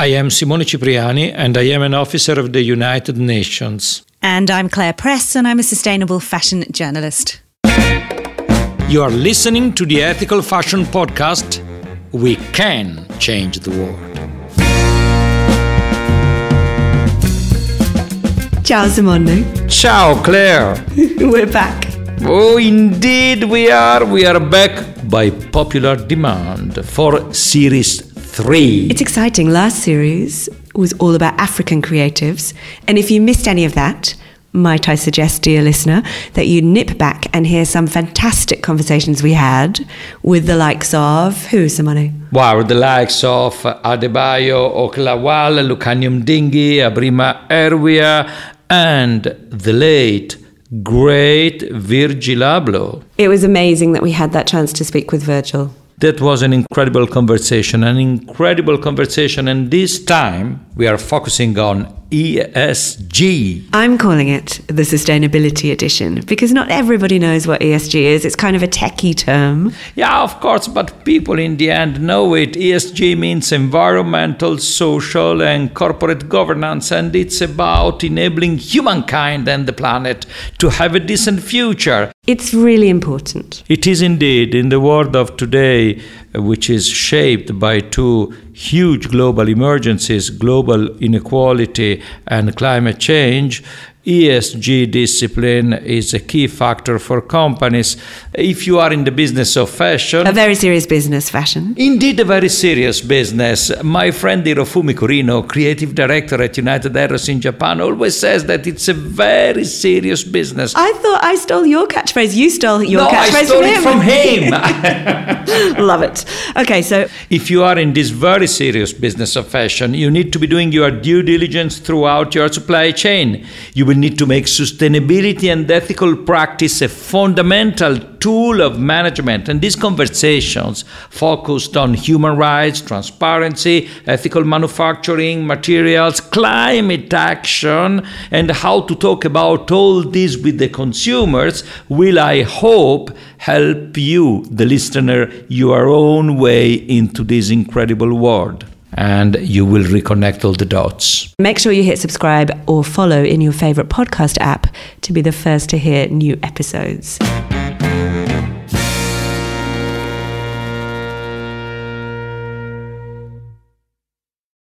I am Simone Cipriani and I am an officer of the United Nations. And I'm Claire Press and I'm a sustainable fashion journalist. You are listening to the Ethical Fashion Podcast. We can change the world. Ciao, Simone. Ciao, Claire. We're back. Oh, indeed, we are. We are back by popular demand for Series 3. It's exciting. Last series was all about African creatives. And if you missed any of that, might I suggest, dear listener, that you nip back and hear some fantastic conversations we had with the likes of who, Simone? Wow, with the likes of Adebayo Oke-Lawal, Lukhanyo Mdingi, Abrima Erwiah, and the late great Virgil Abloh. It was amazing that we had that chance to speak with Virgil. That was an incredible conversation, an incredible conversation. And this time we are focusing on ESG. I'm calling it the Sustainability Edition because not everybody knows what ESG is. It's kind of a techie term. Yeah, of course, but people in the end know it. ESG means environmental, social, and corporate governance, and it's about enabling humankind and the planet to have a decent future. It's really important. It is indeed. In the world of today, which is shaped by two huge global emergencies global inequality and climate change ESG discipline is a key factor for companies. If you are in the business of fashion, a very serious business, fashion. Indeed, a very serious business. My friend Hirofumi Kurino, creative director at United Arrows in Japan, always says that it's a very serious business. I thought I stole your catchphrase. You stole your no, catchphrase I stole from him. it from him. Love it. Okay, so if you are in this very serious business of fashion, you need to be doing your due diligence throughout your supply chain. You will need to make sustainability and ethical practice a fundamental tool of management. And these conversations focused on human rights, transparency, ethical manufacturing, materials, climate action, and how to talk about all this with the consumers will, I hope, help you, the listener, your own way into this incredible world and you will reconnect all the dots. Make sure you hit subscribe or follow in your favorite podcast app to be the first to hear new episodes.